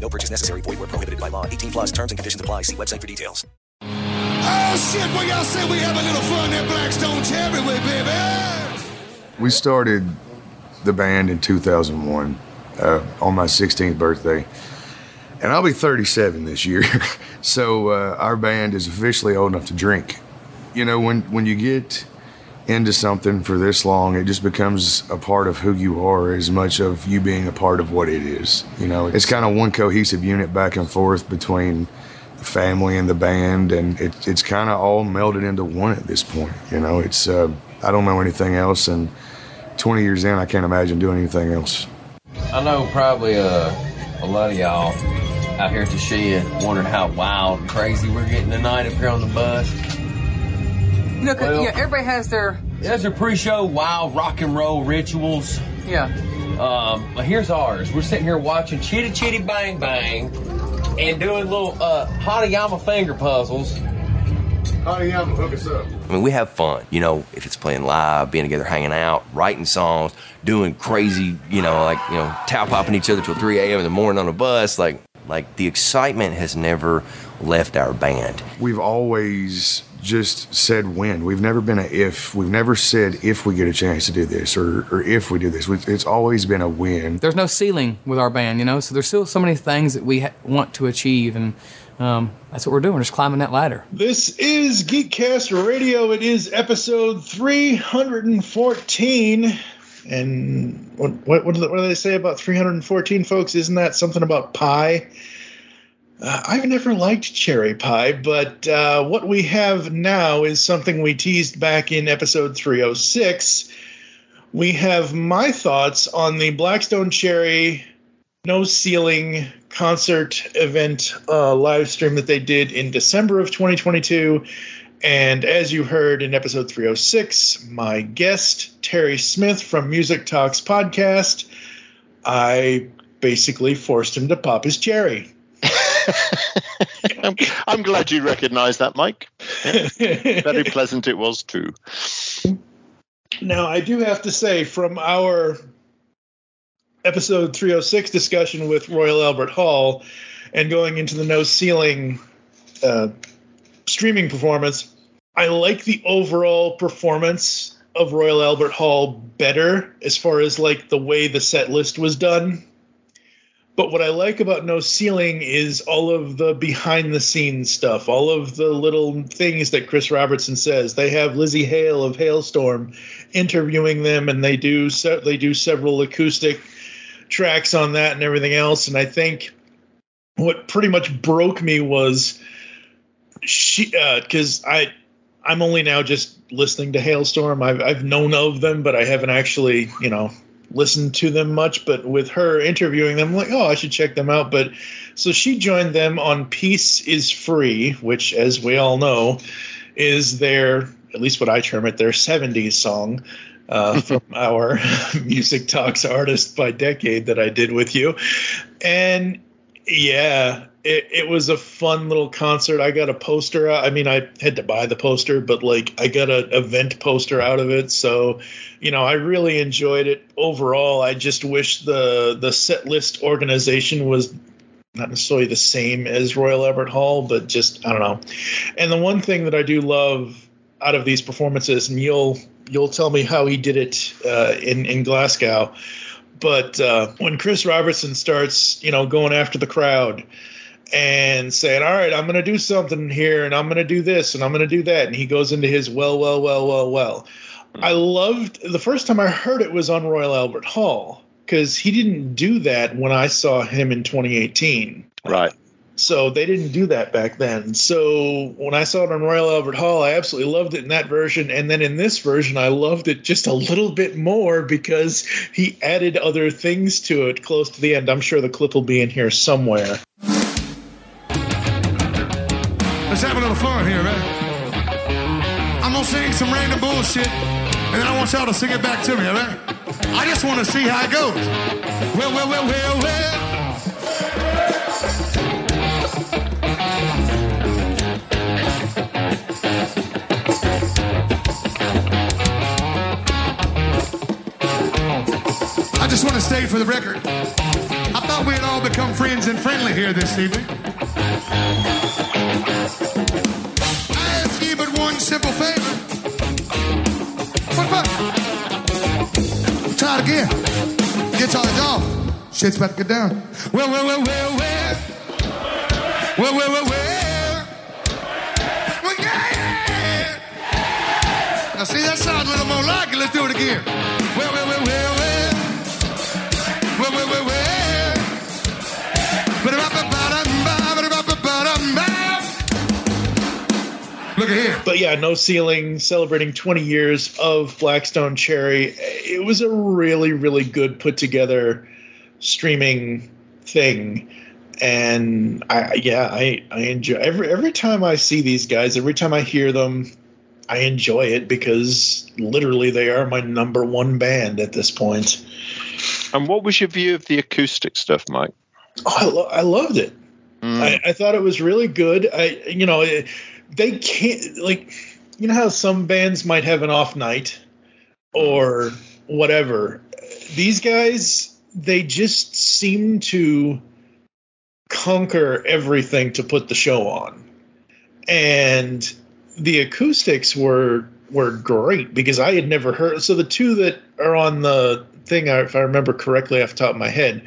No purchase necessary. Void where prohibited by law. 18 plus terms and conditions apply. See website for details. Oh shit, well y'all say we have a little fun at Blackstone Cherry with, baby. We started the band in 2001 uh, on my 16th birthday. And I'll be 37 this year. so uh, our band is officially old enough to drink. You know, when, when you get into something for this long, it just becomes a part of who you are as much of you being a part of what it is. You know, it's kind of one cohesive unit back and forth between the family and the band, and it, it's kind of all melded into one at this point. You know, it's, uh, I don't know anything else, and 20 years in, I can't imagine doing anything else. I know probably uh, a lot of y'all out here at the shed wondering how wild and crazy we're getting tonight up here on the bus. You know, 'cause, Well- yeah, everybody has their There's a pre-show wild rock and roll rituals. yeah. Um, but here's ours. We're sitting here watching Chitty Chitty Bang Bang and doing little uh, Hanayama finger puzzles. Hanayama, hook us up. I mean, we have fun, you know, if it's playing live, being together, hanging out, writing songs, doing crazy, you know, like, you know, towel popping each other till 3 a.m. in the morning on a bus. Like, like the excitement has never left our band. We've always just said when. We've never been a if. We've never said if we get a chance to do this or, or if we do this. It's always been a win. There's no ceiling with our band, you know. So there's still so many things that we ha- want to achieve, and um, that's what we're doing. We're just climbing that ladder. This is Geekcast Radio. It is episode 314. And what, what, what, do they- what do they say about 314, folks? Isn't that something about pie? Uh, I've never liked cherry pie, but uh, what we have now is something we teased back in episode 306. We have my thoughts on the Blackstone Cherry No Ceiling concert event uh, live stream that they did in December of 2022. And as you heard in episode 306, my guest, Terry Smith from Music Talks Podcast, I basically forced him to pop his cherry. I'm, I'm glad you recognised that, Mike. Yeah. Very pleasant it was too. Now, I do have to say, from our episode 306 discussion with Royal Albert Hall and going into the no ceiling uh, streaming performance, I like the overall performance of Royal Albert Hall better as far as like the way the set list was done. But what I like about No Ceiling is all of the behind the scenes stuff, all of the little things that Chris Robertson says. They have Lzzy Hale of Halestorm interviewing them, and they do se- they do several acoustic tracks on that and everything else. And I think what pretty much broke me was she uh, because I I'm only now just listening to Halestorm. I've I've known of them, but I haven't actually you know listened to them much. But with her interviewing them, I'm like, oh, I should check them out. But so she joined them on Peace is Free, which, as we all know, is their at least what I term it their 70s song. Uh, from our music talks artist by decade that I did with you, and yeah, it, it was a fun little concert. I got a poster. I mean, I had to buy the poster, but like I got an event poster out of it. So, you know, I really enjoyed it overall. I just wish the the set list organization was not necessarily the same as Royal Albert Hall, but just I don't know. And the one thing that I do love out of these performances, and you'll you'll tell me how he did it uh, in in Glasgow. But uh, when Chris Robertson starts, you know, going after the crowd, and saying, "All right, I'm going to do something here, and I'm going to do this, and I'm going to do that," and he goes into his well, well, well, well, well. I loved the first time I heard it was on Royal Albert Hall because he didn't do that when I saw him in 2018. Right. So they didn't do that back then. So when I saw it on Royal Albert Hall, I absolutely loved it in that version. And then in this version, I loved it just a little bit more because he added other things to it close to the end. I'm sure the clip will be in here somewhere. Let's have a little fun here, right? Sing some random bullshit, and then I want y'all to sing it back to me, all right? I just want to see how it goes. Well, well, well, well, well. I just want to state for the record, I thought we had all become friends and friendly here this evening. You but one simple favor. What about? Try it again. Guitar's off. Shit's about to get down. Well, well, well, well, well. Well, well, well, well. Well, yeah, yeah. Now, see, that sounds a little more like it. Let's do it again. Well, well, well, well, well. Well, well, well, well. Look at here. But yeah, No Ceiling celebrating 20 years of Blackstone Cherry. It was a really, really good put together streaming thing. And I yeah, I, I enjoy every every time I see these guys, every time I hear them, I enjoy it because literally they are my number one band at this point. And what was your view of the acoustic stuff, Mike? Oh, I, lo- I loved it. Mm. I, I thought it was really good. I, you know, it, they can't like, you know how some bands might have an off night or whatever. These guys, they just seem to conquer everything to put the show on, and the acoustics were were great because I had never heard. So the two that are on the thing, if I remember correctly off the top of my head,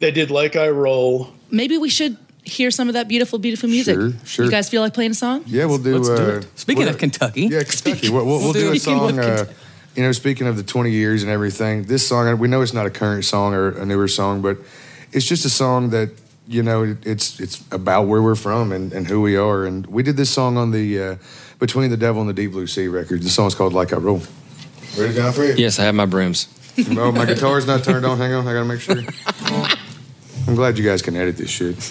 they did like I roll. Maybe we should hear some of that beautiful, beautiful music. Sure, sure. You guys feel like playing a song? Yeah, we'll do. Let's do uh, it. Speaking of Kentucky. Yeah, Kentucky. We'll, we'll, we'll do a Speaking of song. Uh, you know, speaking of the 20 years and everything, this song, we know it's not a current song or a newer song, but it's just a song that, you know, it, it's it's about where we're from and, and who we are. And we did this song on the uh, Between the Devil and the Deep Blue Sea record. The song's called Like I Roll. Ready, Godfrey? Yes, I have my brooms. Oh, my guitar's not turned on. Hang on, I gotta make sure. I'm glad you guys can edit this shit.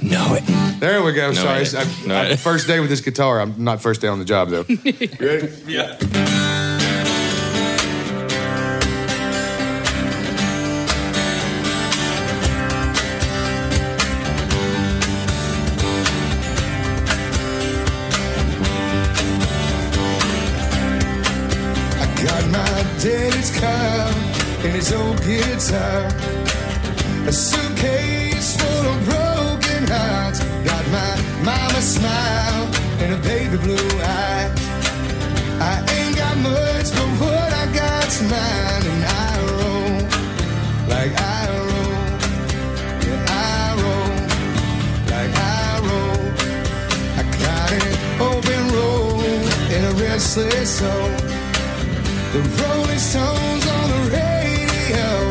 no it. There we go. No Sorry, edit. I, No I- edit. first day with this guitar. I'm not first day on the job though. Ready? Yeah. I got my daddy's car and his old guitar. A suitcase full of broken hearts. Got my mama's smile and a baby blue eye. I ain't got much, but what I got's mine, and I roll like I roll. Yeah, I roll like I roll. I got an open road and a restless soul. The Rolling Stones on the radio.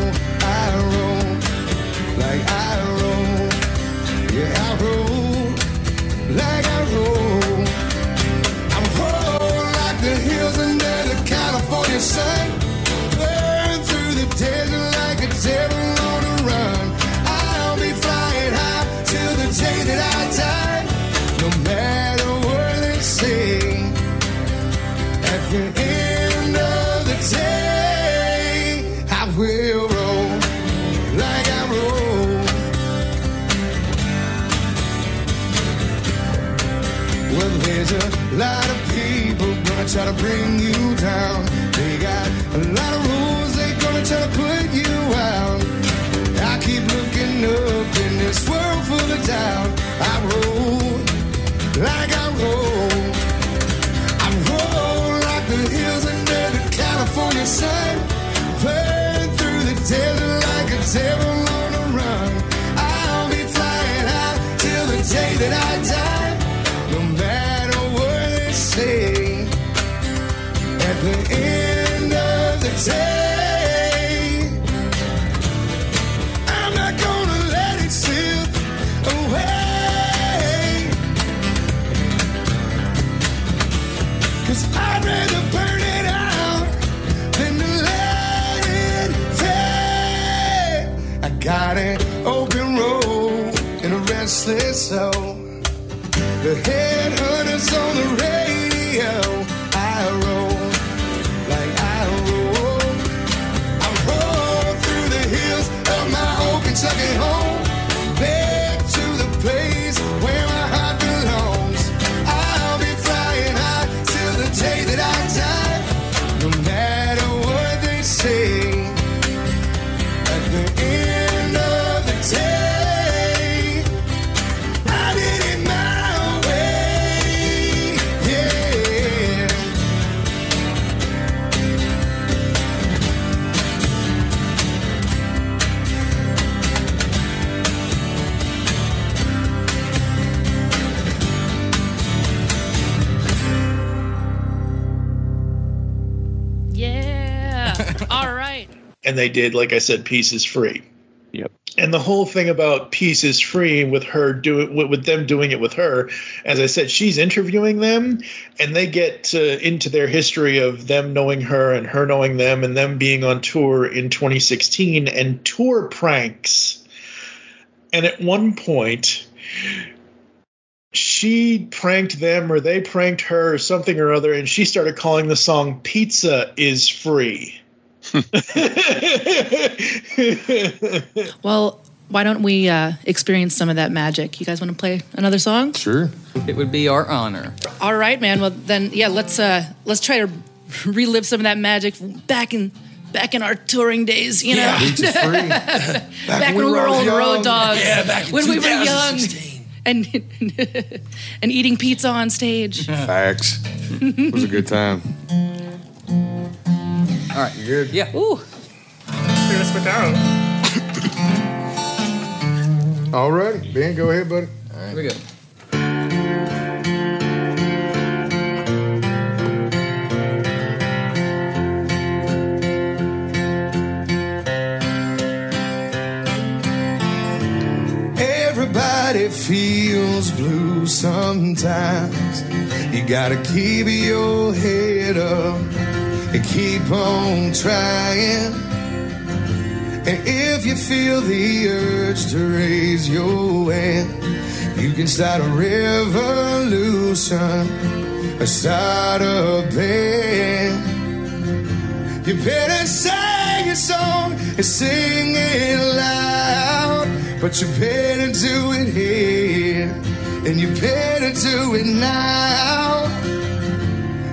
The headhunters and they did, like I said, Peace is Free. Yep. And the whole thing about Peace is Free with her doing with, with them doing it with her, as I said, she's interviewing them, and they get uh, into their history of them knowing her and her knowing them, and them being on tour in 2016 and tour pranks. And at one point, she pranked them or they pranked her or something or other, and she started calling the song "Pizza is Free." Well, why don't we uh, experience some of that magic? You guys want to play another song? Sure. It would be our honor. All right, man. Well, then, yeah, let's uh, let's try to relive some of that magic back in back in our touring days. You know, Yeah, Beach free. back, when when we we were were old road dogs. Yeah, back in when we were young and and eating pizza on stage. Facts. It was a good time. All right. you're good? Yeah. Ooh. Let's put down. All righty. Ben, go ahead, buddy. All right. Here we go. Everybody feels blue sometimes. You gotta keep your head up and keep on trying. And if you feel the urge to raise your hand, you can start a revolution or start a band. You better sing a song and sing it loud. But you better do it here. And you better do it now.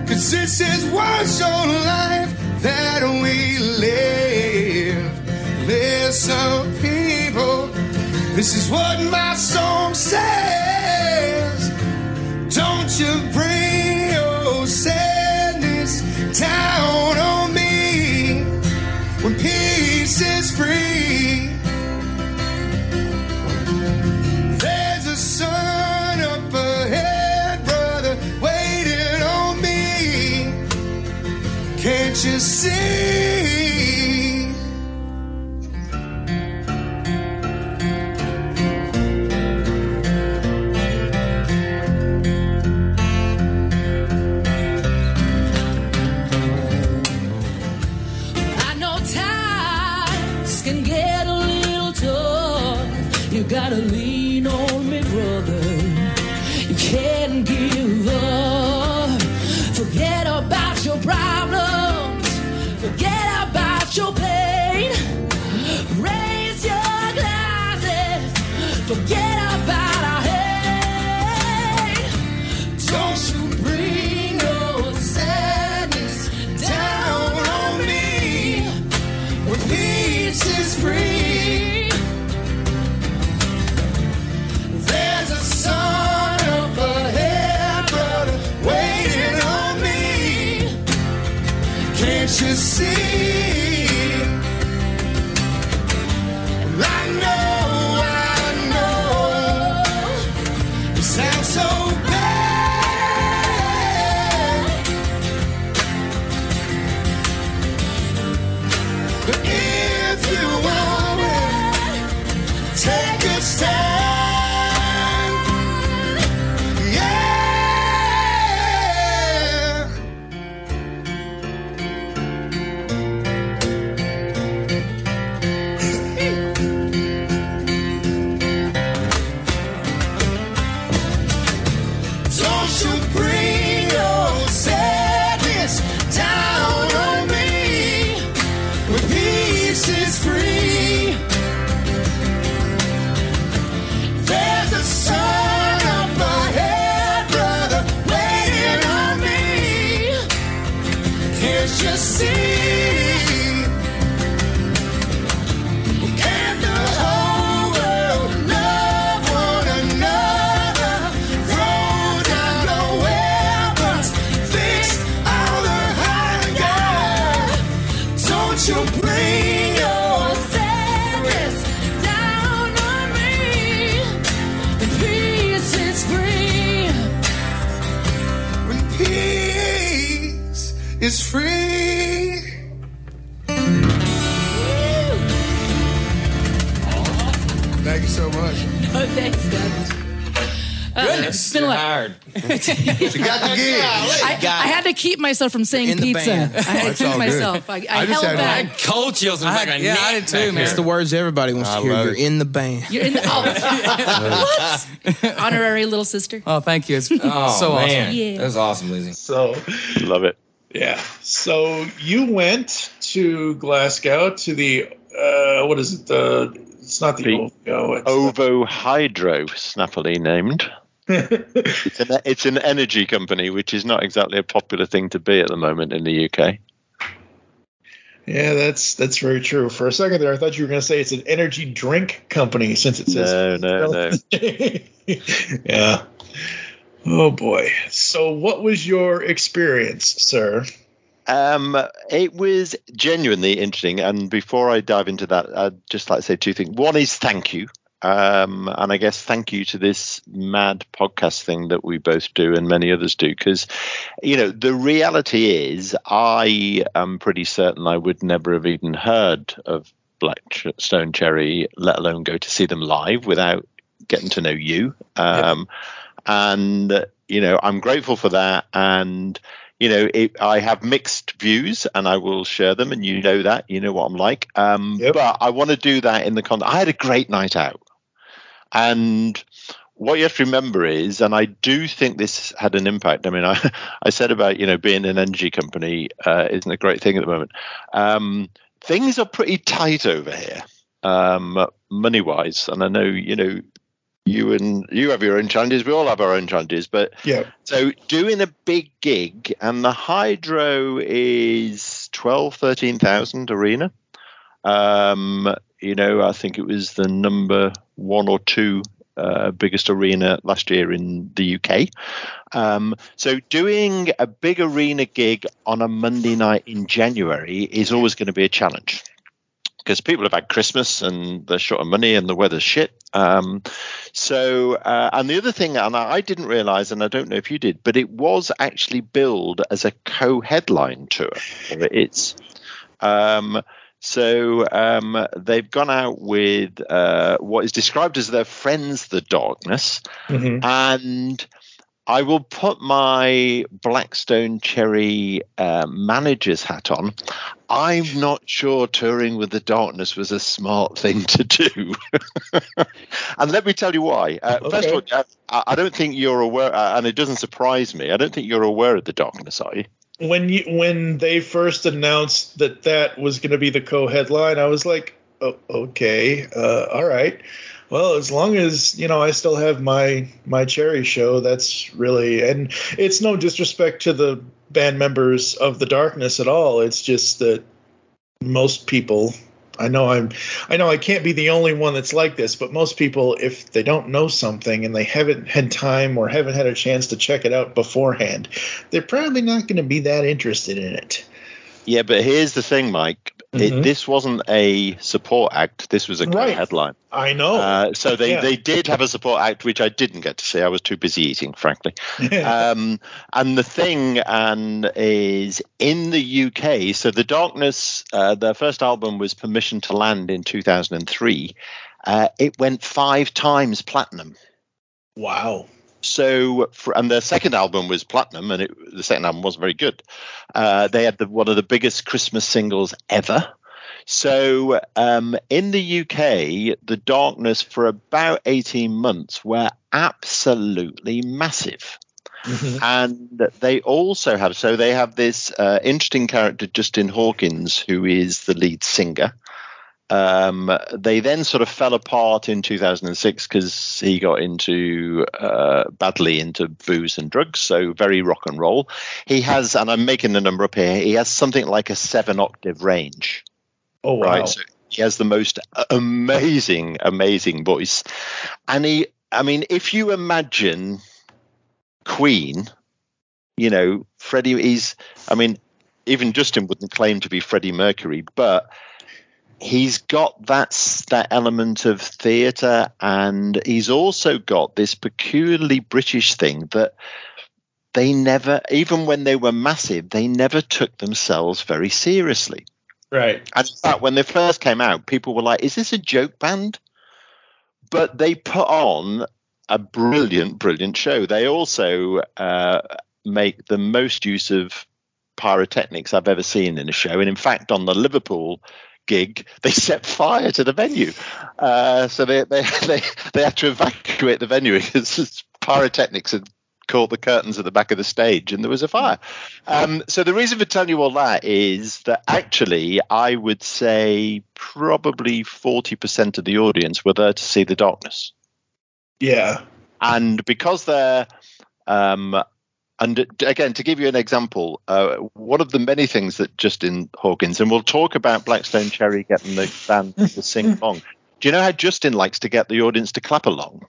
Cause this is one short life that we live. Listen, people, this is what my song says. Don't you bring it's been you're like- hired. She got the gig. I, I had to keep myself from saying In the pizza. band. I had to That's keep good. myself. I, I, I just held had- I back. Cold chills in the I back had- of my yeah, I neck too, man. It's the words everybody wants I to hear. love You're it. in the band. You're in the oh, what? Honorary little sister. Oh, thank you. It's Oh, so man. awesome. Yeah. That was awesome, Lzzy. So Love it. yeah. So you went to Glasgow to the uh, what is it? The it's not the, The OVO. It's Ovo Hydro, snappily named. It's, an, it's an energy company, which is not exactly a popular thing to be at the moment in the UK. yeah, that's that's very true. For a second there, I thought you were going to say it's an energy drink company since it says No, no, no. yeah. Oh boy. So, what was your experience, sir? Um, it was genuinely interesting. And before I dive into that, I'd just like to say two things. One is thank you. Um, and I guess thank you to this mad podcast thing that we both do and many others do. Because, you know, the reality is, I am pretty certain I would never have even heard of Blackstone Cherry, let alone go to see them live without getting to know you. Um, And, you know, I'm grateful for that. And, you know, it, I have mixed views and I will share them. And you know that, you know what I'm like. Um, But I want to do that in the context. I had a great night out. And what you have to remember is, and I do think this had an impact. I mean, I, I said about, you know, being an energy company uh, isn't a great thing at the moment. Um, things are pretty tight over here, um, money wise. And I know, you know, you and you have your own challenges. We all have our own challenges, but Yeah. so doing a big gig, and the Hydro is 12, 13,000 arena. Um, you know, I think it was the number one or two uh, biggest arena last year in the UK. Um, so doing a big arena gig on a Monday night in January is always going to be a challenge because people have had Christmas and they're short of money and the weather's shit. Um, so, uh, and the other thing, and I didn't realize, and I don't know if you did, but it was actually billed as a co-headline tour. It's um, so um, they've gone out with uh, what is described as their friends, the darkness, and I will put my Blackstone Cherry uh, manager's hat on. I'm not sure touring with the darkness was a smart thing to do. and let me tell you why. Uh, First of all, I, I don't think you're aware, uh, and it doesn't surprise me, I don't think you're aware of the darkness, are you? When you when they first announced that that was going to be the co-headline, I was like, oh, okay, uh, all right. Well, as long as you know, I still have my my cherry show. That's really, and it's no disrespect to the band members of the Darkness at all. It's just that most people, I know I'm, I know I can't be the only one that's like this, but most people, if they don't know something and they haven't had time or haven't had a chance to check it out beforehand, they're probably not going to be that interested in it. Yeah, but here's the thing, Mike. It, this wasn't a support act. This was a Right. headline. I know. Uh, so they, Yeah. they did have a support act, which I didn't get to see. I was too busy eating, frankly. um, and the thing and is in the UK. So the Darkness, uh, their first album was Permission to Land in 2003. Uh, it went five times platinum. Wow. So, for, and their second album was platinum, and it, the second album wasn't very good. Uh, they had the, one of the biggest Christmas singles ever. So, um, in the UK, the Darkness for about 18 months were absolutely massive. And they also have, so they have this uh, interesting character, Justin Hawkins, who is the lead singer. Um, they then sort of fell apart in 2006 because he got into uh, badly into booze and drugs, so very rock and roll. He has, and I'm making the number up here, he has something like a seven octave range. Oh, wow. Right. So he has the most amazing, amazing voice. And he, I mean, if you imagine Queen, you know, Freddie, he's, I mean, even Justin wouldn't claim to be Freddie Mercury, but he's got that that element of theatre, and he's also got this peculiarly British thing that they never, even when they were massive, they never took themselves very seriously. Right. And in fact, when they first came out, people were like, "Is this a joke band?" But they put on a brilliant, brilliant show. They also uh, make the most use of pyrotechnics I've ever seen in a show. And in fact, on the Liverpool gig, they set fire to the venue. Uh, so they, they they they had to evacuate the venue because pyrotechnics had caught the curtains at the back of the stage and there was a fire. Um, so the reason for telling you all that is that actually I would say probably 40% of the audience were there to see the darkness. Yeah. And because they're um, and again, to give you an example, uh, one of the many things that Justin Hawkins, and we'll talk about Blackstone Cherry getting the band to sing along. Do you know how Justin likes to get the audience to clap along?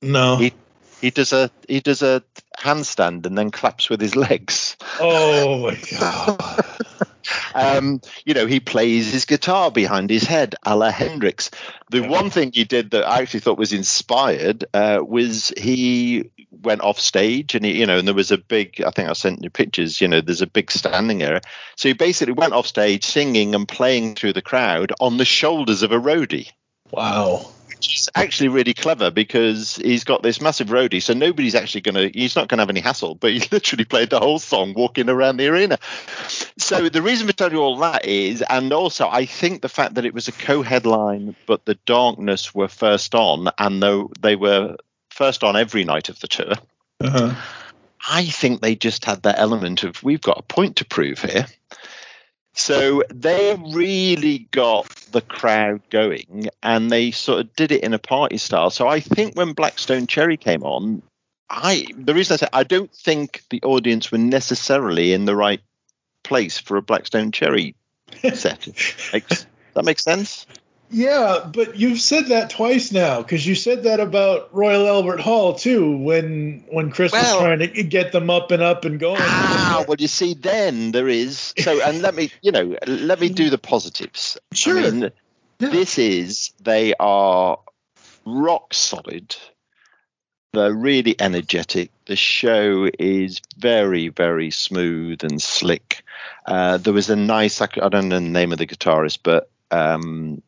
No. He he does a he does a handstand and then claps with his legs. Oh my god. um, you know, he plays his guitar behind his head, a la Hendrix. The one thing he did that I actually thought was inspired uh, was he went off stage and he, you know, and there was a big. I think I sent you pictures. You know, there's a big standing area. So he basically went off stage singing and playing through the crowd on the shoulders of a roadie. Wow which is actually really clever because he's got this massive roadie, so nobody's actually going to, he's not going to have any hassle, but he literally played the whole song walking around the arena. So the reason for telling you all that is, and also I think the fact that it was a co headline, but the darkness were first on, and though they were first on every night of the tour. Uh-huh. I think they just had that element of we've got a point to prove here. So they really got the crowd going and they sort of did it in a party style. So I think when Blackstone Cherry came on, I the reason I say I don't think the audience were necessarily in the right place for a Blackstone Cherry set. Makes, that makes sense? Yeah, but you've said that twice now because you said that about Royal Albert Hall too when when Chris Well- was trying to get them up and up and going. Ah, well, you see, then there is so, and let me, you know, let me do the positives. Sure. I mean, This is they are rock solid. They're really energetic. The show is very, very smooth and slick. Uh, there was a nice, I don't know the name of the guitarist, but um,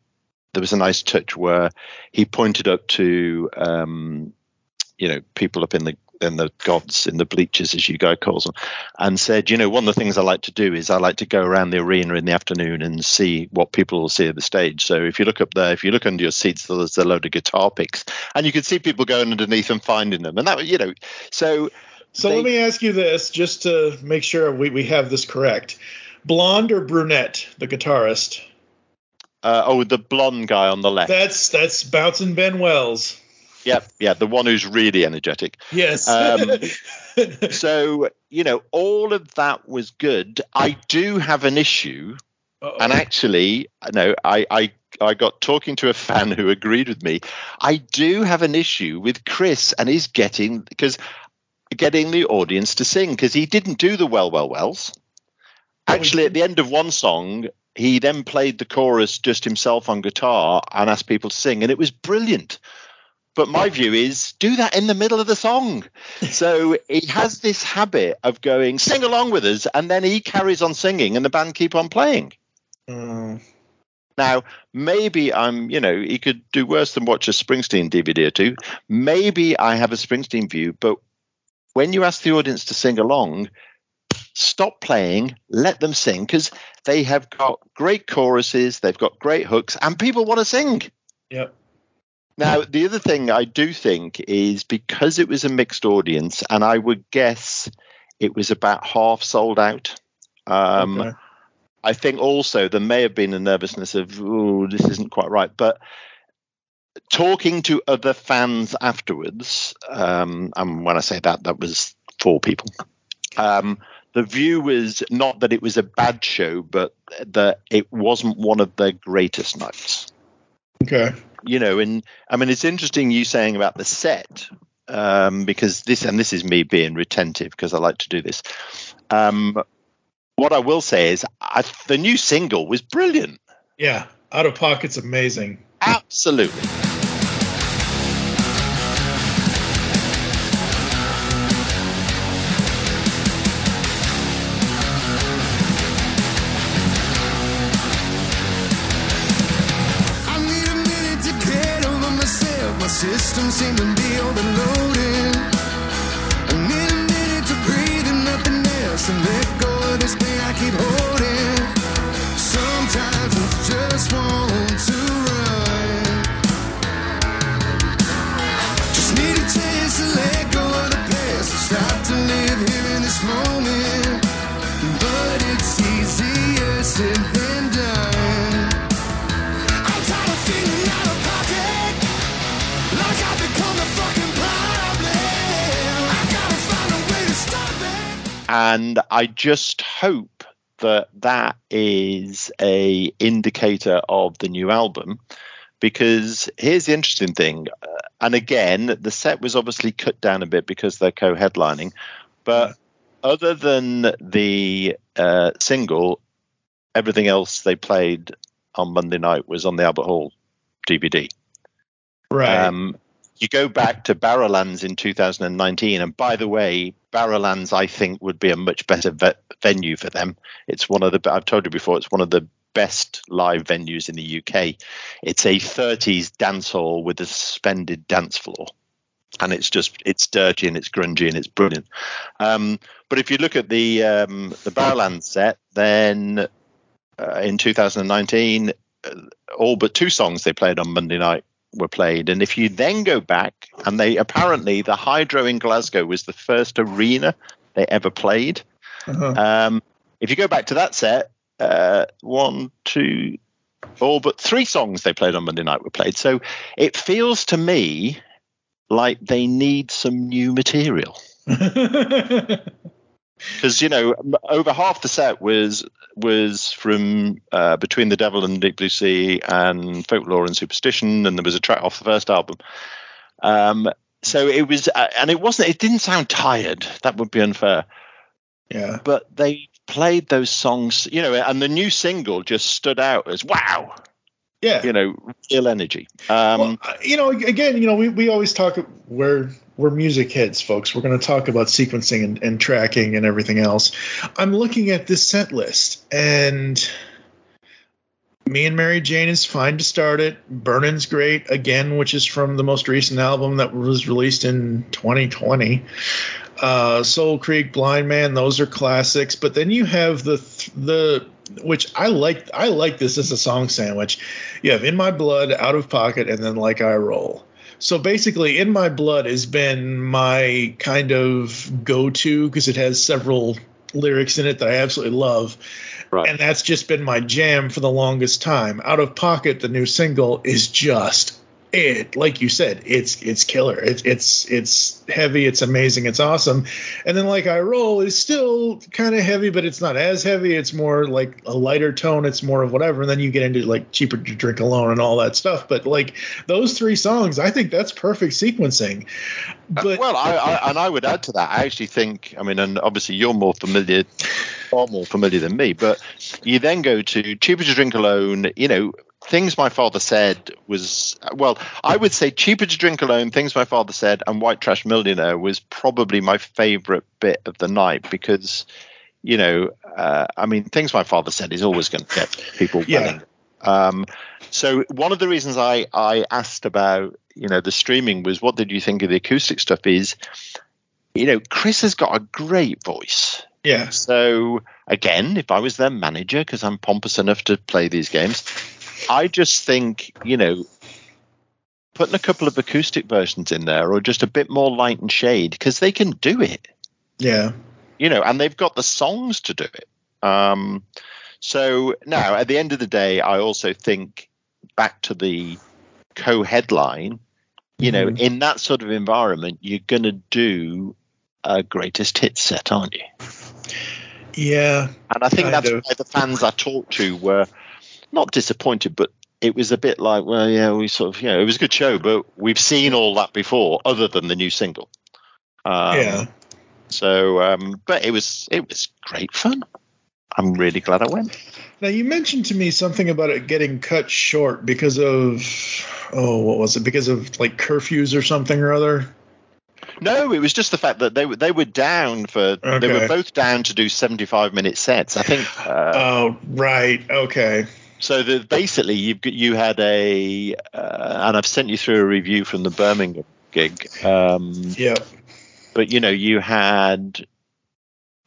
there was a nice touch where he pointed up to, um, you know, people up in the in the gods in the bleachers, as you guy calls them, and said, you know, one of the things I like to do is I like to go around the arena in the afternoon and see what people will see at the stage. So if you look up there, if you look under your seats, there's a load of guitar picks, and you can see people going underneath and finding them, and that, you know, so. So let me ask you this, just to make sure we, we have this correct: blonde or brunette, the guitarist? Uh, oh, the blonde guy on the left. That's that's Bouncing Ben Wells. Yeah, yeah, the one who's really energetic. Yes. Um, so you know, all of that was good. I do have an issue, and actually, no, I, I I got talking to a fan who agreed with me. I do have an issue with Chris and he's getting because getting the audience to sing because he didn't do the well, well, wells. Actually, at the end of one song, he then played the chorus just himself on guitar and asked people to sing, and it was brilliant. But my view is do that in the middle of the song. So he has this habit of going, sing along with us, and then he carries on singing and the band keep on playing. Mm. Now, maybe I'm, you know, he could do worse than watch a Springsteen DVD or two. Maybe I have a Springsteen view, but when you ask the audience to sing along, stop playing, let them sing because they have got great choruses, they've got great hooks, and people want to sing. Yep. Now, the other thing I do think is because it was a mixed audience, and I would guess it was about half sold out. Um, Okay. I think also there may have been a nervousness of, oh, this isn't quite right. But talking to other fans afterwards, um, and when I say that, that was four people. Um, the view was not that it was a bad show, but that it wasn't one of their greatest nights Okay. you know, and I mean, it's interesting you saying about the set um, because this, and this is me being retentive because I like to do this. Um, what I will say is, I, the new single was brilliant. Yeah. Out of pocket's amazing. Absolutely. Just hope that that is a indicator of the new album because here's the interesting thing uh, and again the set was obviously cut down a bit because they're co-headlining but other than the uh, single everything else they played on Monday night was on the Albert Hall DVD Right. um, you go back to Barrowlands in 2019, and by the way, Barrowlands I think would be a much better ve- venue for them. It's one of the I've told you before. It's one of the best live venues in the UK. It's a 30s dance hall with a suspended dance floor, and it's just it's dirty and it's grungy and it's brilliant. Um, but if you look at the um, the Barrowlands set, then uh, in 2019, uh, all but two songs they played on Monday night were played. And if you then go back, and they apparently the Hydro in Glasgow was the first arena they ever played. Um, if you go back to that set, uh, one, two, all but three songs they played on Monday night were played. So it feels to me like they need some new material. Because you know, over half the set was was from uh, between the Devil and the Deep Blue Sea and Folklore and Superstition, and there was a track off the first album. Um, so it was, uh, and it wasn't. It didn't sound tired. That would be unfair. Yeah. But they played those songs, you know, and the new single just stood out as wow. Yeah. You know, real energy. Um, you know, again, you know, we, we always talk. We're we're music heads, folks. We're going to talk about sequencing and, and tracking and everything else. I'm looking at this set list, and me and Mary Jane is fine to start it. Burning's great again, which is from the most recent album that was released in 2020. Uh, Soul Creek, Blind Man, those are classics. But then you have the the which I like. I like this as a song sandwich. You have In My Blood, Out of Pocket, and then Like I Roll. So basically, In My Blood has been my kind of go to because it has several lyrics in it that I absolutely love. Right. And that's just been my jam for the longest time. Out of Pocket, the new single, is just it. Like you said, it's it's killer. It's it's it's heavy. It's amazing. It's awesome. And then like I roll is still kind of heavy, but it's not as heavy. It's more like a lighter tone. It's more of whatever. And then you get into like cheaper to drink alone and all that stuff. But like those three songs, I think that's perfect sequencing. Uh, but well, I, I, and I would add to that. I actually think, I mean, and obviously you're more familiar, far more familiar than me, but you then go to Cheaper to Drink Alone, you know, Things My Father Said was, well, I would say Cheaper to Drink Alone, Things My Father Said, and White Trash Millionaire was probably my favorite bit of the night because, you know, uh, I mean, Things My Father Said is always going to get people Yeah. Um, so one of the reasons I, I asked about you know the streaming was what did you think of the acoustic stuff is you know Chris has got a great voice. Yeah. So again if I was their manager because I'm pompous enough to play these games I just think you know putting a couple of acoustic versions in there or just a bit more light and shade because they can do it yeah, you know, and they've got the songs to do it. Um, so now, at the end of the day, I also think back to the co-headline. You know, Mhm. in that sort of environment, you're going to do a greatest hits set, aren't you? yeah. And I think that's of. why the fans I talked to were not disappointed, but it was a bit like, well, yeah, we sort of, you know, it was a good show, but we've seen all that before, other than the new single. Um, Yeah. So, um, but it was it was great fun. I'm really glad I went. Now you mentioned to me something about it getting cut short because of oh what was it because of like curfews or something or other. No, it was just the fact that they were they were down for they were both down to do 75 minute sets. I think. Uh, oh right, okay. So the, basically, you've got, you had a, uh, and I've sent you through a review from the Birmingham gig. Um, yeah. But you know, you had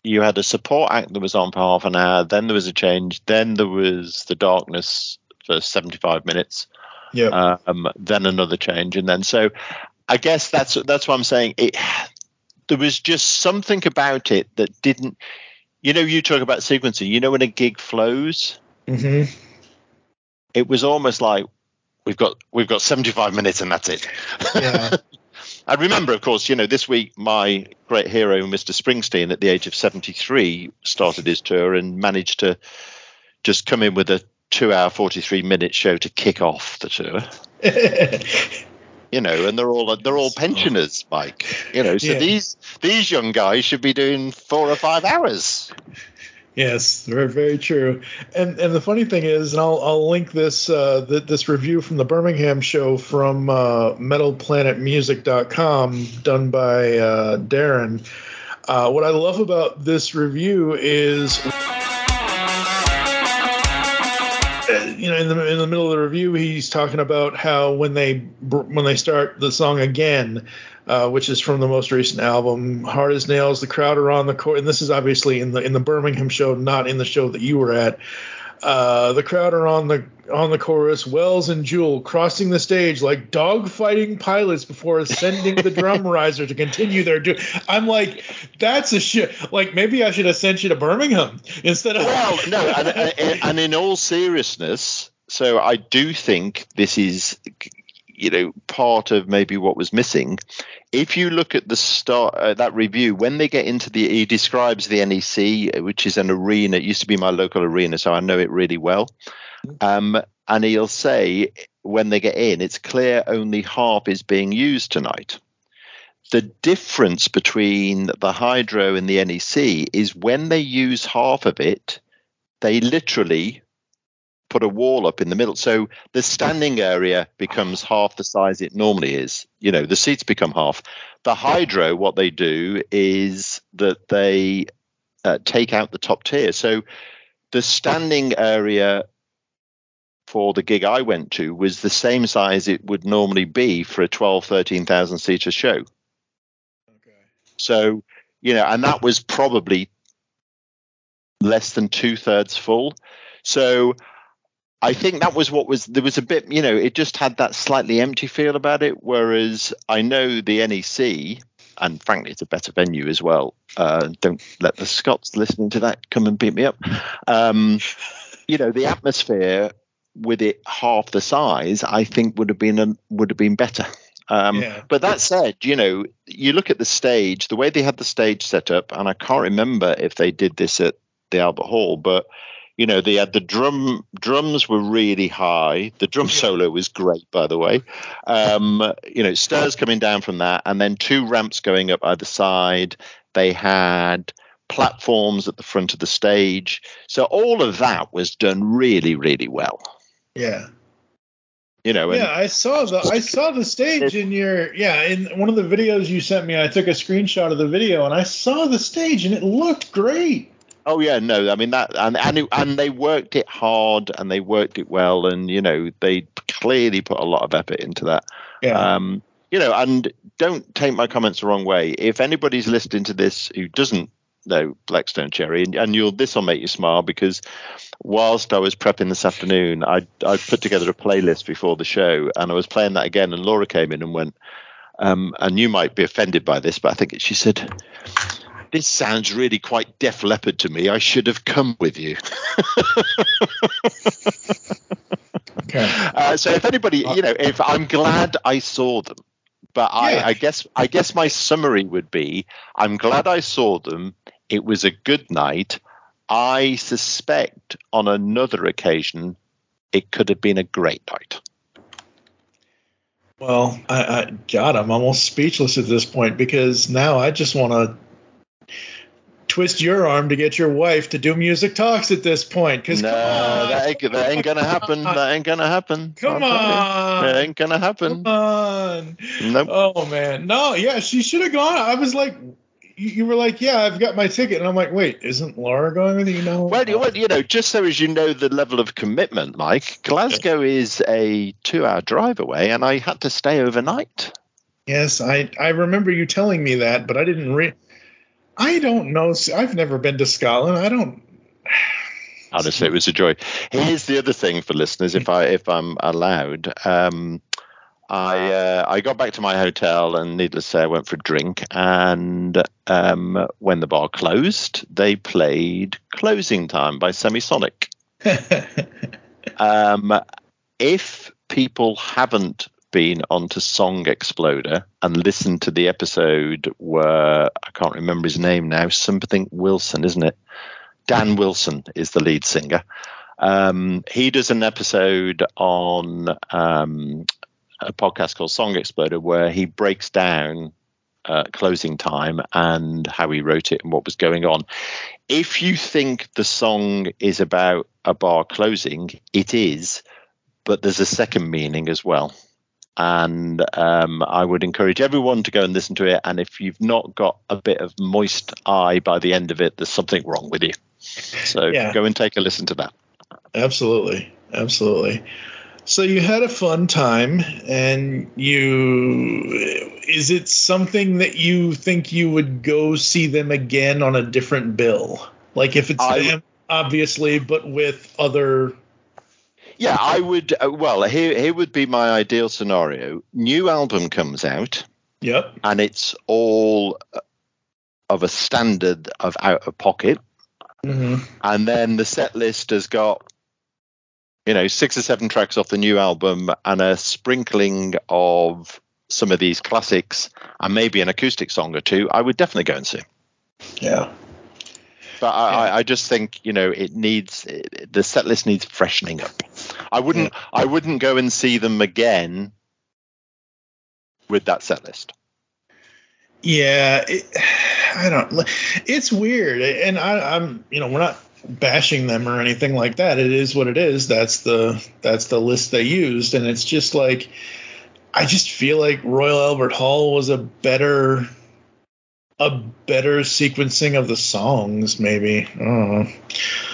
you had a support act that was on for half an hour. Then there was a change. Then there was the darkness for seventy-five minutes. Yeah. Um, then another change, and then so I guess that's that's what I'm saying. It there was just something about it that didn't. You know, you talk about sequencing. You know, when a gig flows, Mm-hmm. It was almost like we've got we've got 75 minutes and that's it. Yeah. I remember, of course, you know, this week my great hero, Mr. Springsteen, at the age of 73, started his tour and managed to just come in with a two-hour, 43-minute show to kick off the tour. you know, and they're all they're all pensioners, Mike. You know, so Yeah. these these young guys should be doing four or five hours. Yes, very very true. And and the funny thing is, and I'll I'll link this uh, th- this review from the Birmingham show from uh, MetalPlanetMusic.com done by uh, Darren. Uh, what I love about this review is. You know, in the in the middle of the review, he's talking about how when they when they start the song again, uh, which is from the most recent album, Hard as Nails. The crowd are on the court, and this is obviously in the in the Birmingham show, not in the show that you were at. Uh, the crowd are on the on the chorus. Wells and Jewell crossing the stage like dog-fighting pilots before ascending the drum riser to continue their. Du- I'm like, that's a shit. Like maybe I should have sent you to Birmingham instead of. Well, no, and, and, and in all seriousness, so I do think this is, you know, part of maybe what was missing. If you look at the start uh, that review, when they get into the, he describes the NEC, which is an arena. It used to be my local arena, so I know it really well. Um, and he'll say when they get in, it's clear only half is being used tonight. The difference between the hydro and the NEC is when they use half of it, they literally put a wall up in the middle. So the standing area becomes half the size it normally is. You know, the seats become half. The hydro, what they do is that they uh, take out the top tier. So the standing area for the gig I went to was the same size it would normally be for a 12, 13,000 seater show. Okay. So, you know, and that was probably less than two thirds full. So I think that was what was there was a bit, you know, it just had that slightly empty feel about it. Whereas I know the NEC, and frankly, it's a better venue as well. Uh, don't let the Scots listening to that come and beat me up. Um, you know, the atmosphere with it half the size, I think would have been a, would have been better. Um, Yeah. But that said, you know, you look at the stage, the way they had the stage set up, and I can't remember if they did this at the Albert Hall, but you know, they had the drum drums were really high. The drum solo was great, by the way. Um, you know, stairs coming down from that, and then two ramps going up either side. They had platforms at the front of the stage. So all of that was done really, really well. Yeah. You know, yeah, I saw the I saw the stage in your yeah in one of the videos you sent me. I took a screenshot of the video and I saw the stage and it looked great. Oh yeah, no, I mean that, and and it, and they worked it hard and they worked it well, and you know they clearly put a lot of effort into that. Yeah. Um, you know, and don't take my comments the wrong way. If anybody's listening to this who doesn't know Black Stone Cherry, and, and you'll this will make you smile because whilst I was prepping this afternoon, I I put together a playlist before the show, and I was playing that again, and Laura came in and went, um, and you might be offended by this, but I think she said. This sounds really quite Def Leppard to me. I should have come with you. Okay. Uh, so if anybody, you know, if I'm glad I saw them, but I, Yeah. I guess I guess my summary would be I'm glad I saw them. It was a good night. I suspect on another occasion it could have been a great night. Well, I, I God, I'm almost speechless at this point because now I just want to twist your arm to get your wife to do music talks at this point. Because No, that ain't, that ain't gonna happen. That ain't gonna happen. Come I'll tell you. on. That ain't gonna happen. Come on. Nope. Oh man, no, yeah, she should have gone. I was like, you, were like, yeah, I've got my ticket, and I'm like, wait, isn't Laura going with you? No. Well, you, well, you know, just so as you know the level of commitment, Mike, Glasgow is a two-hour drive away, and I had to stay overnight. Yes, I I remember you telling me that, but I didn't re. I don't know. I've never been to Scotland. I don't. Honestly, it was a joy. Here's the other thing for listeners, if I if I'm allowed. Um, I uh, I got back to my hotel, and needless to say, I went for a drink. And um, when the bar closed, they played "Closing Time" by Semisonic. um, if people haven't been onto Song Exploder and listened to the episode where I can't remember his name now, something Wilson, isn't it? Dan Wilson is the lead singer. Um, he does an episode on um, a podcast called Song Exploder where he breaks down uh, closing time and how he wrote it and what was going on. If you think the song is about a bar closing, it is, but there's a second meaning as well. And um, I would encourage everyone to go and listen to it. And if you've not got a bit of moist eye by the end of it, there's something wrong with you. So Yeah. go and take a listen to that. Absolutely. Absolutely. So you had a fun time and you is it something that you think you would go see them again on a different bill? Like if it's them obviously but with other Yeah, I would. Uh, well, here here would be my ideal scenario. New album comes out. Yep. And it's all uh, of a standard of out of pocket, Mhm. and then the set list has got, you know, six or seven tracks off the new album and a sprinkling of some of these classics and maybe an acoustic song or two. I would definitely go and see. Yeah. But I, I, I just think you know it needs the set list needs freshening up. I wouldn't I wouldn't go and see them again with that set list. Yeah, it, I don't. It's weird, and I, I'm, you know, we're not bashing them or anything like that. It is what it is. That's the that's the list they used, and it's just like, I just feel like Royal Albert Hall was a better, a better sequencing of the songs. Maybe I don't know.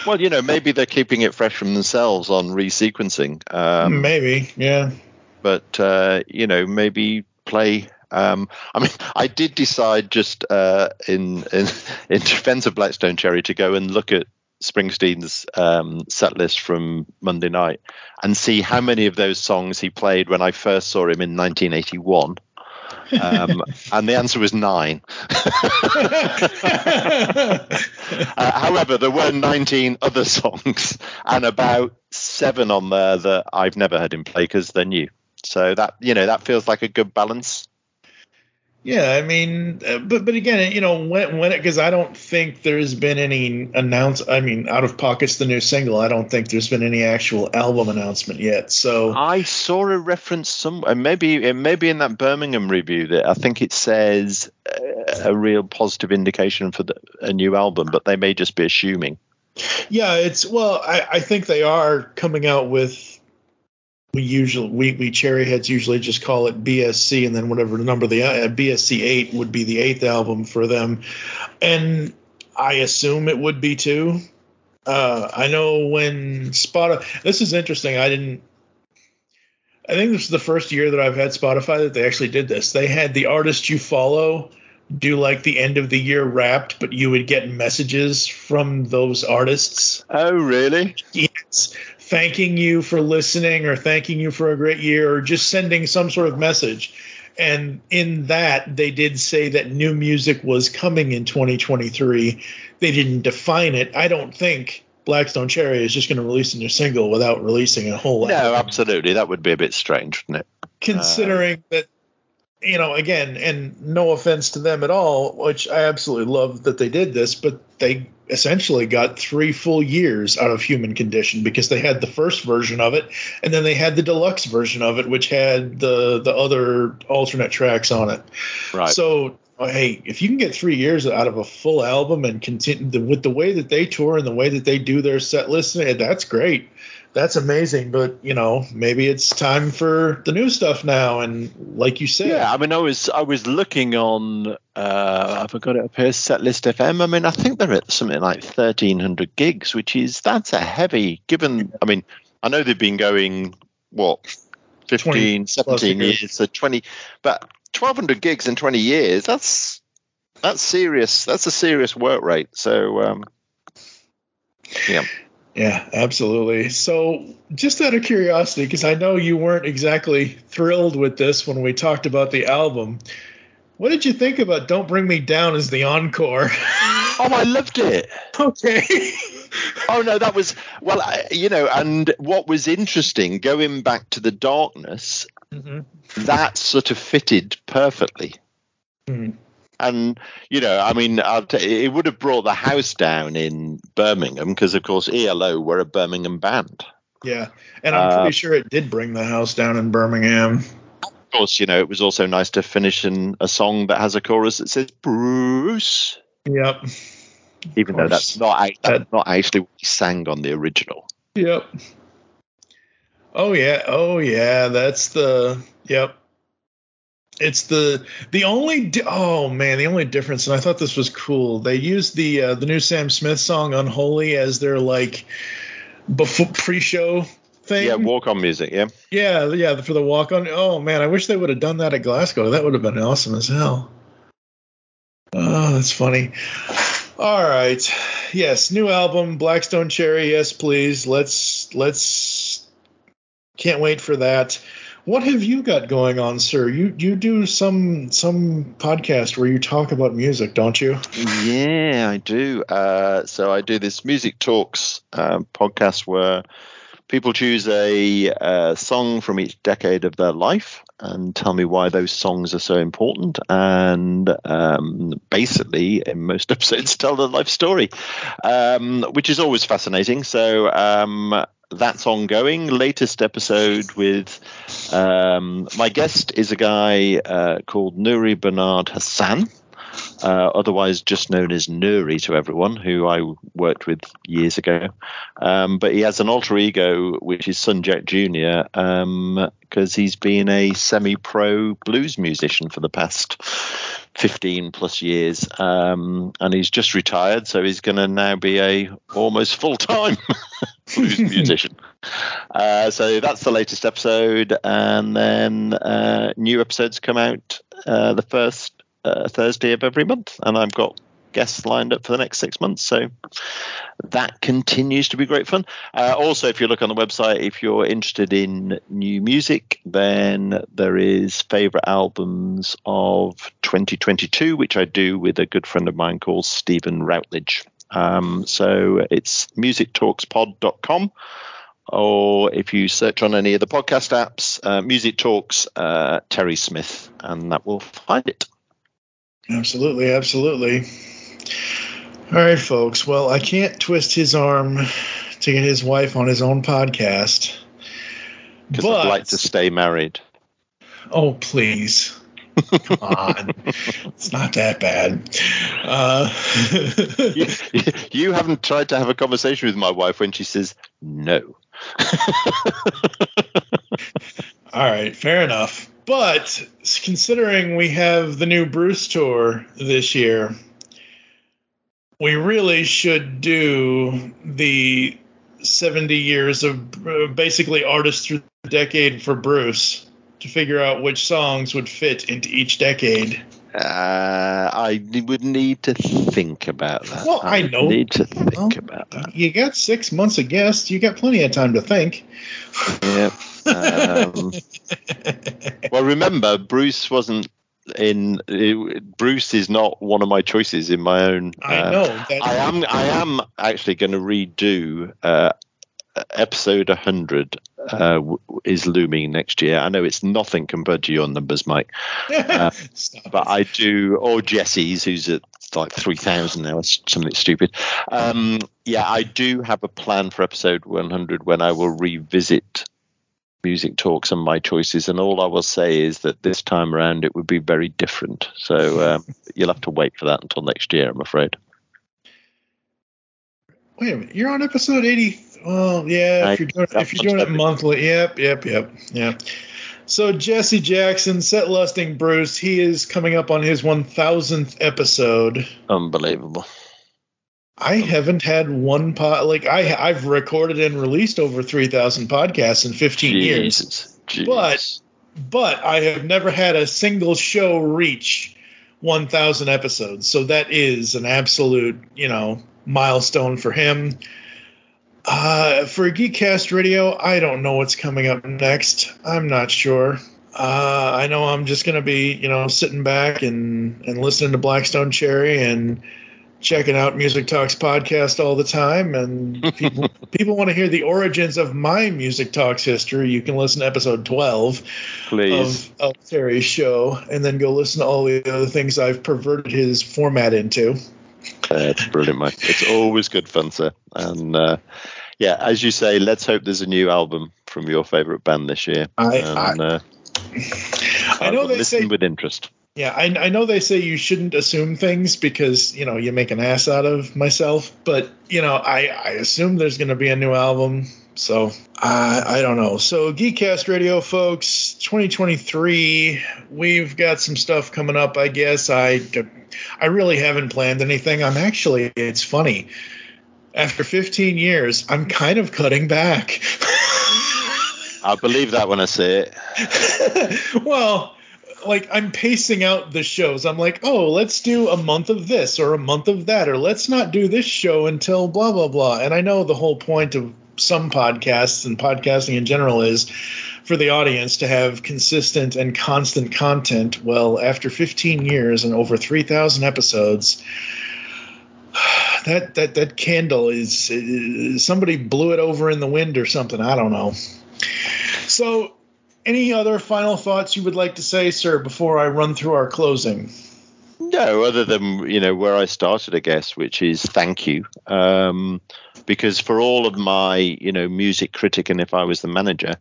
Well, you know, maybe they're keeping it fresh from themselves on resequencing. Um, maybe, yeah. But uh, you know, maybe play. Um, I mean, I did decide just uh, in, in in defense of Black Stone Cherry to go and look at Springsteen's um, set list from Monday night and see how many of those songs he played when I first saw him in 1981. Um, and the answer was nine. uh, however, there were 19 other songs and about seven on there that I've never heard him play because they're new. So that you know that feels like a good balance. Yeah, I mean, uh, but but again, you know, when when because I don't think there's been any announce. I mean, out of pockets, the new single. I don't think there's been any actual album announcement yet. So I saw a reference somewhere, maybe it may be in that Birmingham review that I think it says uh, a real positive indication for the, a new album, but they may just be assuming. yeah, it's well, I I think they are coming out with. We usually we, we cherry heads usually just call it BSC and then whatever the number the uh, BSC eight would be the eighth album for them, and I assume it would be too. Uh, I know when Spotify. This is interesting. I didn't. I think this is the first year that I've had Spotify that they actually did this. They had the artist you follow do like the end of the year wrapped, but you would get messages from those artists. Oh, really? Yes. Thanking you for listening or thanking you for a great year or just sending some sort of message. And in that, they did say that new music was coming in 2023. They didn't define it. I don't think Black Stone Cherry is just going to release a new single without releasing a whole No, absolutely. That would be a bit strange, wouldn't it? considering uh, that you know again and no offense to them at all which i absolutely love that they did this but they essentially got three full years out of human condition because they had the first version of it and then they had the deluxe version of it which had the the other alternate tracks on it Right. so hey if you can get three years out of a full album and continue the, with the way that they tour and the way that they do their set list that's great that's amazing but you know maybe it's time for the new stuff now and like you said Yeah, I mean, I was I was looking on. Uh, I've got it up here. Setlist FM. I mean, I think they're at something like thirteen hundred gigs, which is that's a heavy. Given, I mean, I know they've been going what 15, 17 years. years, so twenty, but twelve hundred gigs in twenty years. That's that's serious. That's a serious work rate. So, um, yeah. Yeah, absolutely. So, just out of curiosity, because I know you weren't exactly thrilled with this when we talked about the album, what did you think about "Don't Bring Me Down" as the encore? Oh, I loved it. Okay. oh no, that was well, I, you know, and what was interesting, going back to the darkness, Mhm. that sort of fitted perfectly. Hmm. And you know, I mean, I'll t- it would have brought the house down in Birmingham because, of course, ELO were a Birmingham band. Yeah, and I'm Uh, pretty sure it did bring the house down in Birmingham. Of course, you know, it was also nice to finish in a song that has a chorus that says Bruce, Yep. even though that's not that's not actually what he sang on the original. Yep. Oh yeah. Oh yeah. That's the. Yep. It's the the only di- oh man the only difference and I thought this was cool. They used the uh, the new Sam Smith song Unholy as their like before pre-show thing. Yeah, walk on music. Yeah. yeah yeah for the walk on oh man I wish they would have done that at Glasgow. That would have been awesome as hell. Oh that's funny. All right. Yes new album Black Stone Cherry yes please. Let's let's can't wait for that what have you got going on, sir? You you do some some podcast where you talk about music, don't you? Yeah, I do. Uh, so I do this music talks um, podcast where people choose a uh, song from each decade of their life and tell me why those songs are so important. And um, basically, in most episodes, tell their life story, um, which is always fascinating. So um, that's ongoing. Latest episode with um, my guest is a guy uh, called Nuri Bernard Hassan uh, otherwise just known as Nuri to everyone, who I worked with years ago. Um, but he has an alter ego, which is Sunjack Jr., because he's been a semi pro blues musician for the past 15 plus years. Um, and he's just retired, so he's going to now be a almost full time blues musician. Uh, so that's the latest episode. And then uh, new episodes come out uh, the first uh, Thursday of every month, and I've got guests lined up for the next six months. So that continues to be great fun. Uh, also, if you look on the website, if you're interested in new music, then there is favorite albums of 2022, which I do with a good friend of mine called Stephen Routledge. Um, so it's musictalkspod.com. Or if you search on any of the podcast apps, uh, Music Talks uh, Terry Smith, and that will find it. Absolutely, absolutely. All right, folks. Well, I can't twist his arm to get his wife on his own podcast. Because I'd like to stay married. oh, please. Come on. it's not that bad. Uh, you, you haven't tried to have a conversation with my wife when she says no. All right, fair enough. But considering we have the new Bruce tour this year, we really should do the 70 years of uh, basically artist through the decade for Bruce to figure out which songs would fit into each decade. Uh, I would need to think about that. Well, I would know. Need to think about that. You got six months of guests. You got plenty of time to think. Yeah. Um, well, remember, Bruce wasn't in. It, Bruce is not one of my choices in my own. I uh, know. That, I am. I am actually going to redo uh, episode 100. Uh, is looming next year. I know it's nothing compared to your numbers, Mike. Uh, but I do, or Jesse's, who's at like 3,000 now, something stupid. Um, yeah, I do have a plan for episode 100 when I will revisit music talks and my choices. And all I will say is that this time around it would be very different. So um, you'll have to wait for that until next year, I'm afraid. Wait a minute. You're on episode 80. Well, yeah. If you're doing, if you're doing it monthly, yep, yep, yep, yep. So Jesse Jackson, Set Lusting Bruce, he is coming up on his 1,000th episode. Unbelievable. I haven't had one pod like I I've recorded and released over 3,000 podcasts in 15 years. Jesus. But but I have never had a single show reach 1,000 episodes. So that is an absolute, you know, milestone for him. Uh, for Geekcast Radio, I don't know what's coming up next. I'm not sure. Uh, I know I'm just gonna be, you know, sitting back and and listening to Black Stone Cherry and checking out Music Talks podcast all the time. And people people want to hear the origins of my Music Talks history. You can listen to episode 12 Please. of, of Terry's show, and then go listen to all the other things I've perverted his format into. That's brilliant, mate. It's always good fun, sir. And uh, yeah, as you say, let's hope there's a new album from your favourite band this year. I- and, uh, I know will they listen say with interest. Yeah, I, I know they say you shouldn't assume things because you know you make an ass out of myself, but you know I I assume there's going to be a new album, so I I don't know. So Geekcast Radio, folks, 2023, we've got some stuff coming up. I guess I I really haven't planned anything. I'm actually it's funny. After 15 years, I'm kind of cutting back. I believe that when I see it. well, like I'm pacing out the shows. I'm like, oh, let's do a month of this or a month of that, or let's not do this show until blah blah blah. And I know the whole point of some podcasts and podcasting in general is for the audience to have consistent and constant content. Well, after 15 years and over 3,000 episodes, that that that candle is, is somebody blew it over in the wind or something. I don't know. So, any other final thoughts you would like to say, sir, before I run through our closing? No, other than you know where I started, I guess, which is thank you, um, because for all of my you know music critic, and if I was the manager,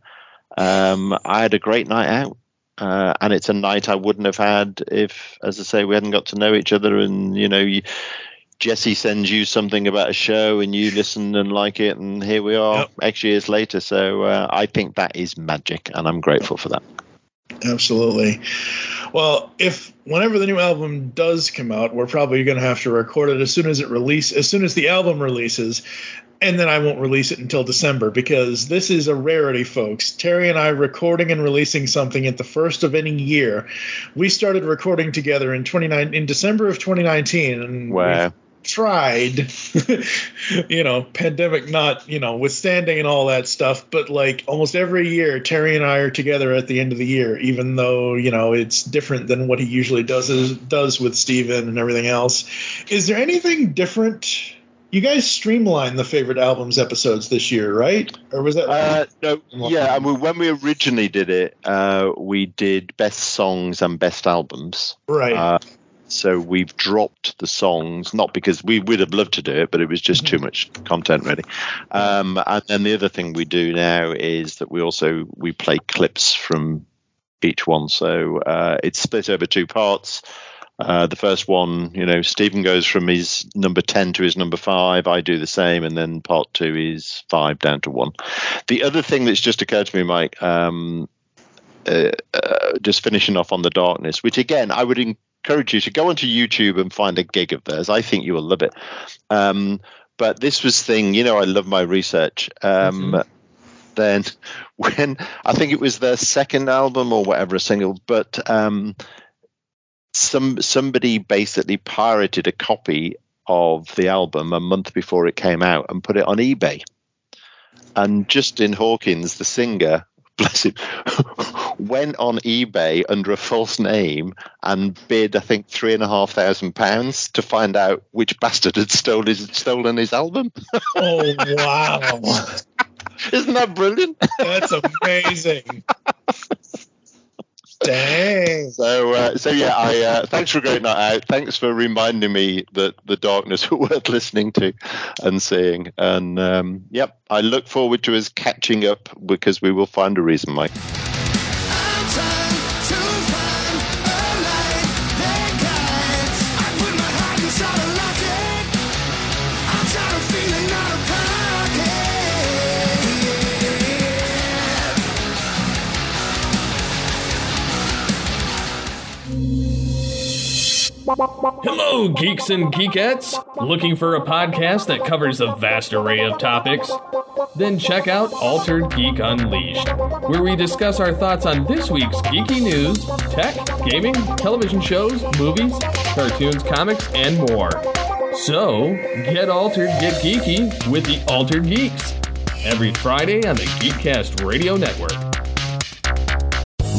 um, I had a great night out, uh, and it's a night I wouldn't have had if, as I say, we hadn't got to know each other, and you know, you, Jesse sends you something about a show, and you listen and like it, and here we are, X years later. So uh, I think that is magic, and I'm grateful for that. Absolutely. Well, if whenever the new album does come out, we're probably going to have to record it as soon as it release, as soon as the album releases, and then I won't release it until December because this is a rarity, folks. Terry and I recording and releasing something at the first of any year. We started recording together in 29 in December of 2019, and Wow. Tried you know pandemic not you know withstanding and all that stuff but like almost every year terry and i are together at the end of the year even though you know it's different than what he usually does does with steven and everything else is there anything different you guys streamlined the favorite albums episodes this year right or was that Uh, no, yeah. I mean, when we originally did it, uh, we did best songs and best albums. Right. Uh, so we've dropped the songs, not because we would have loved to do it, but it was just too much content, really. Um, and then the other thing we do now is that we also we play clips from each one. So uh, it's split over two parts. Uh, the first one, you know, Stephen goes from his number 10 to his number five. I do the same. And then part two is five down to one. The other thing that's just occurred to me, Mike, um, uh, uh, just finishing off on the darkness, which again, I would encourage you to go onto YouTube and find a gig of theirs. I think you will love it. Um, but this was thing, you know, I love my research. Um, Then, when I think it was their second album or whatever, a single, but um, some somebody basically pirated a copy of the album a month before it came out and put it on eBay. And Justin Hawkins, the singer, bless him, went on eBay under a false name and bid, I think, three and a half thousand pounds to find out which bastard had stolen his, stolen his album. oh wow Isn't that brilliant? that's amazing dang So, uh, so yeah, I uh, thanks for a great night out. Thanks for reminding me that the darkness were worth listening to and seeing. And um, yep, I look forward to us catching up because we will find a reason, Mike. Hello, geeks and geekettes! Looking for a podcast that covers a vast array of topics? Then check out Altered Geek Unleashed, where we discuss our thoughts on this week's geeky news, tech, gaming, television shows, movies, cartoons, comics, and more. So, get altered, get geeky with the Altered Geeks. Every Friday on the Geekcast Radio Network.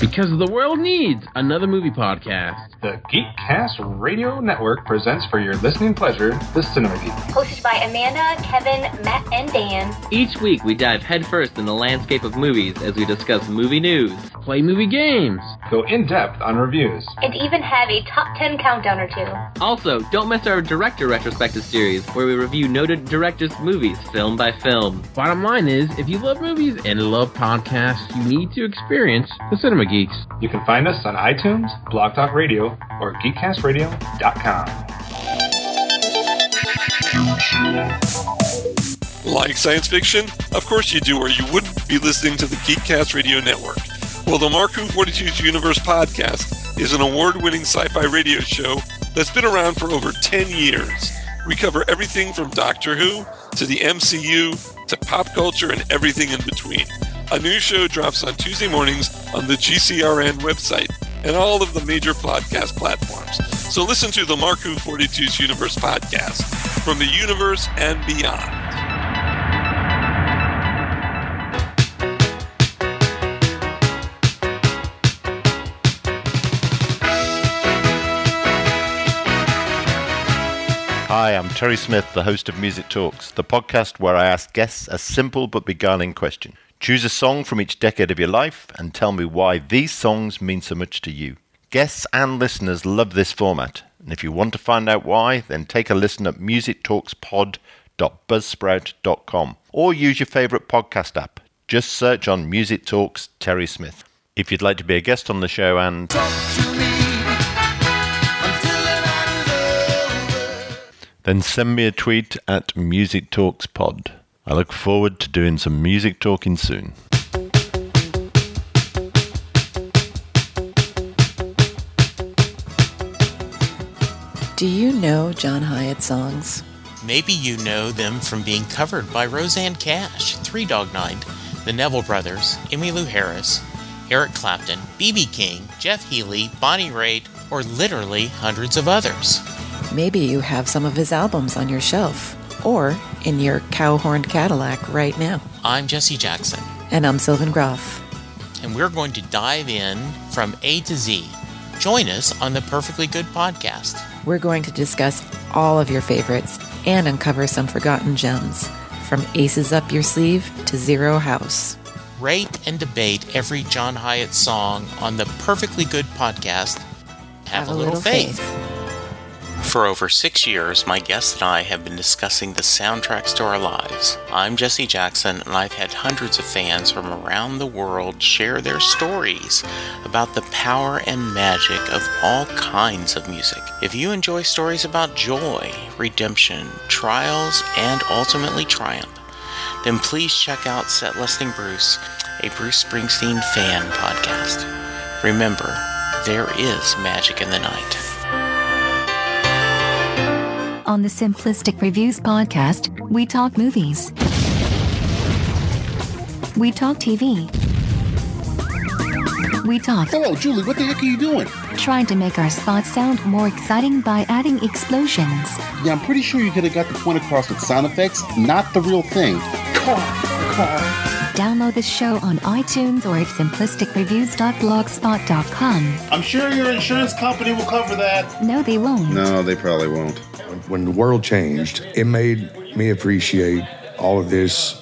Because the world needs another movie podcast. The Geekcast Radio Network presents for your listening pleasure the Cinema Geek. Hosted by Amanda, Kevin, Matt, and Dan. Each week we dive headfirst in the landscape of movies as we discuss movie news, play movie games, go in depth on reviews, and even have a top 10 countdown or two. Also, don't miss our director retrospective series where we review noted directors' movies film by film. Bottom line is, if you love movies and love podcasts, you need to experience the Cinema Geeks. You can find us on iTunes, Blog Talk Radio, or GeekCastRadio.com. Like science fiction? Of course you do, or you wouldn't be listening to the Geekcast Radio Network. Well, the Marku 42's Universe podcast is an award winning sci fi radio show that's been around for over 10 years. We cover everything from Doctor Who to the MCU to pop culture and everything in between. A new show drops on Tuesday mornings on the GCRN website and all of the major podcast platforms. So listen to the Marku 42's Universe podcast from the universe and beyond. Hi, I'm Terry Smith, the host of Music Talks, the podcast where I ask guests a simple but beguiling question. Choose a song from each decade of your life and tell me why these songs mean so much to you. Guests and listeners love this format, and if you want to find out why, then take a listen at musictalkspod.buzzsprout.com or use your favorite podcast app. Just search on Music Talks Terry Smith. If you'd like to be a guest on the show and then send me a tweet at Music Talks Pod. I look forward to doing some music talking soon. Do you know John Hiatt songs? Maybe you know them from being covered by Rosanne Cash, Three Dog Night, the Neville Brothers, Emmylou Harris, Eric Clapton, B.B. King, Jeff Healey, Bonnie Raitt, or literally hundreds of others. Maybe you have some of his albums on your shelf or in your cow horned Cadillac right now. I'm Jesse Jackson. And I'm Sylvan Groff. And we're going to dive in from A to Z. Join us on the Perfectly Good podcast. We're going to discuss all of your favorites and uncover some forgotten gems from Aces Up Your Sleeve to Zero House. Rate and debate every John Hiatt song on the Perfectly Good podcast. Have, Have a, little, little faith. faith. For over six years, my guest and I have been discussing the soundtracks to our lives. I'm Jesse Jackson, and I've had hundreds of fans from around the world share their stories about the power and magic of all kinds of music. If you enjoy stories about joy, redemption, trials, and ultimately triumph, then please check out Set Lusting Bruce, a Bruce Springsteen fan podcast. Remember, there is magic in the night. On the Simplistic Reviews podcast, we talk movies. We talk TV. We talk. Hello, Julie, what the heck are you doing? Trying to make our spots sound more exciting by adding explosions. Yeah, I'm pretty sure you could have got the point across with sound effects, not the real thing. Car, car. Download the show on iTunes or at simplisticreviews.blogspot.com. I'm sure your insurance company will cover that. No, they won't. No, they probably won't. When the world changed, it made me appreciate all of this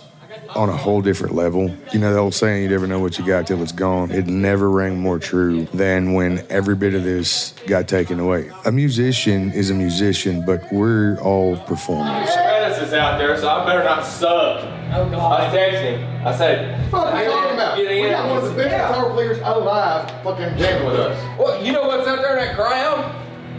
on a whole different level. You know the old saying, you never know what you got till it's gone. It never rang more true than when every bit of this got taken away. A musician is a musician, but we're all performers. Travis is out there, so I better not suck. Oh, God. I was texting. I said, What are you talking about? Get. We got one of the best Yeah. guitar players alive fucking jamming with us. Well, you know what's out there in that crowd?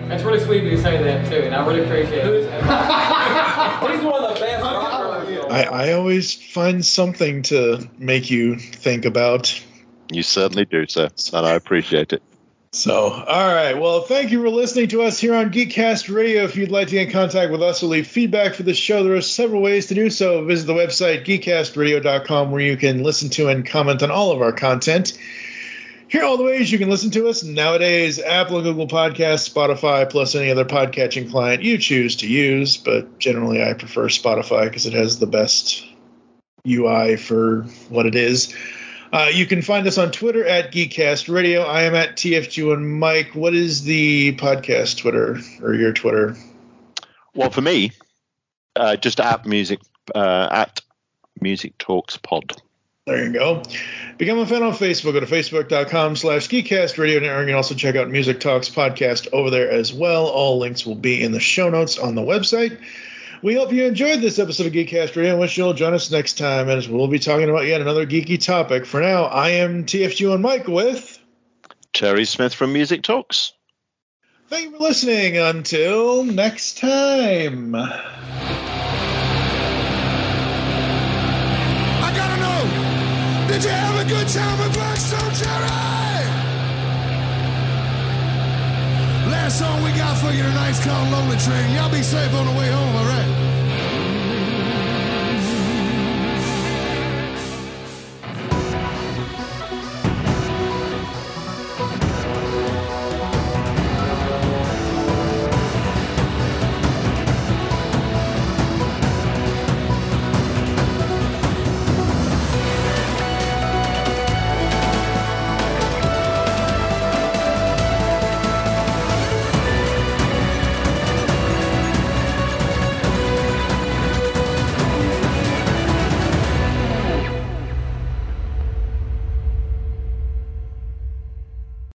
That's really sweet of you to say that too, and I really appreciate it. He's one of the best rockers. I, I always find something to make you think about. You certainly do, sir, and I appreciate it. So, all right. Well, thank you for listening to us here on Geekcast Radio. If you'd like to get in contact with us or leave feedback for the show, there are several ways to do so. Visit the website geekcastradio.com where you can listen to and comment on all of our content. Here are all the ways you can listen to us nowadays Apple Google Podcasts, Spotify, plus any other podcatching client you choose to use. But generally, I prefer Spotify because it has the best UI for what it is. Uh, you can find us on Twitter at Geekcast Radio. I am at TFG and Mike. What is the podcast Twitter or your Twitter? Well, for me, uh, just at music uh, at Music Talks Pod. There you go. Become a fan on Facebook. Go to facebook.com slash geekcast radio network. You can also check out Music Talks podcast over there as well. All links will be in the show notes on the website. We hope you enjoyed this episode of Geekcast Radio and wish you'll join us next time as we'll be talking about yet another geeky topic. For now, I am TFG and Mike with Terry Smith from Music Talks. Thank you for listening. Until next time. Did you have a good time with Black Stone Cherry? Last song we got for you tonight's called Lonely Train. Y'all be safe on the way home, alright?